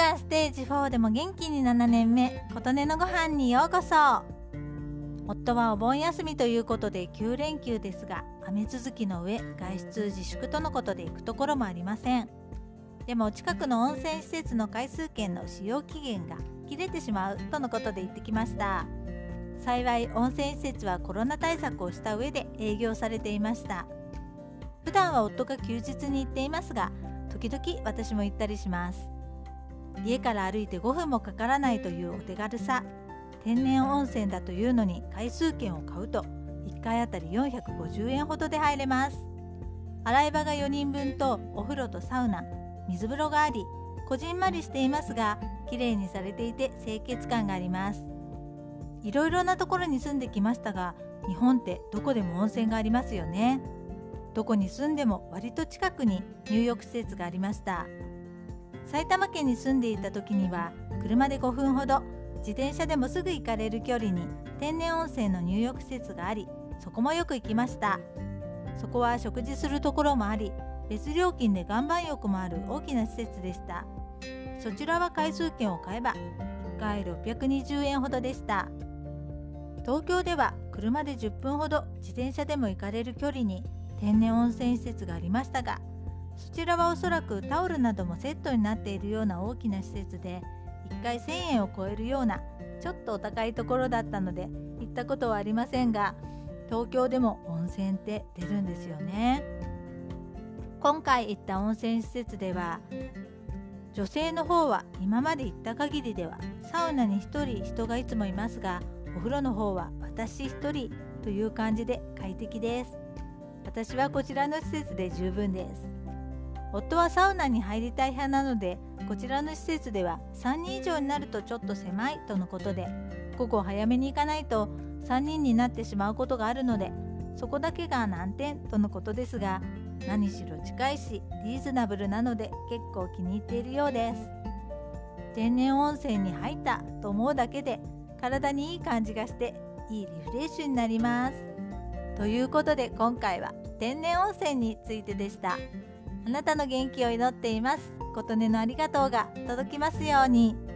がステージ4でも元気に7年目琴音のご飯にようこそ。夫はお盆休みということで9連休ですが雨続きの上外出自粛とのことで行くところもありません。でも近くの温泉施設の回数券の使用期限が切れてしまうとのことで行ってきました。幸い温泉施設はコロナ対策をした上で営業されていました。普段は夫が休日に行っていますが時々私も行ったりします。家から歩いて5分もかからないというお手軽さ。天然温泉だというのに回数券を買うと1回あたり450円ほどで入れます。洗い場が4人分とお風呂とサウナ水風呂がありこじんまりしていますがきれいにされていて清潔感があります。いろいろなところに住んできましたが日本ってどこでも温泉がありますよね。どこに住んでも割と近くに入浴施設がありました。埼玉県に住んでいた時には車で5分ほど自転車でもすぐ行かれる距離に天然温泉の入浴施設がありそこもよく行きました。そこは食事するところもあり別料金で岩盤浴もある大きな施設でした。そちらは回数券を買えば1回620円ほどでした。東京では車で10分ほど自転車でも行かれる距離に天然温泉施設がありましたがそちらはおそらくタオルなどもセットになっているような大きな施設で1回1000円を超えるようなちょっとお高いところだったので行ったことはありませんが東京でも温泉って出るんですよね。今回行った温泉施設では女性の方は今まで行った限りではサウナに1人人がいつもいますがお風呂の方は私1人という感じで快適です。私はこちらの施設で十分です。夫はサウナに入りたい派なのでこちらの施設では3人以上になるとちょっと狭いとのことで午後早めに行かないと3人になってしまうことがあるのでそこだけが難点とのことですが何しろ近いしリーズナブルなので結構気に入っているようです。天然温泉に入ったと思うだけで体にいい感じがしていいリフレッシュになります。ということで今回は天然温泉についてでした。あなたの元気を祈っています琴音のありがとうが届きますように。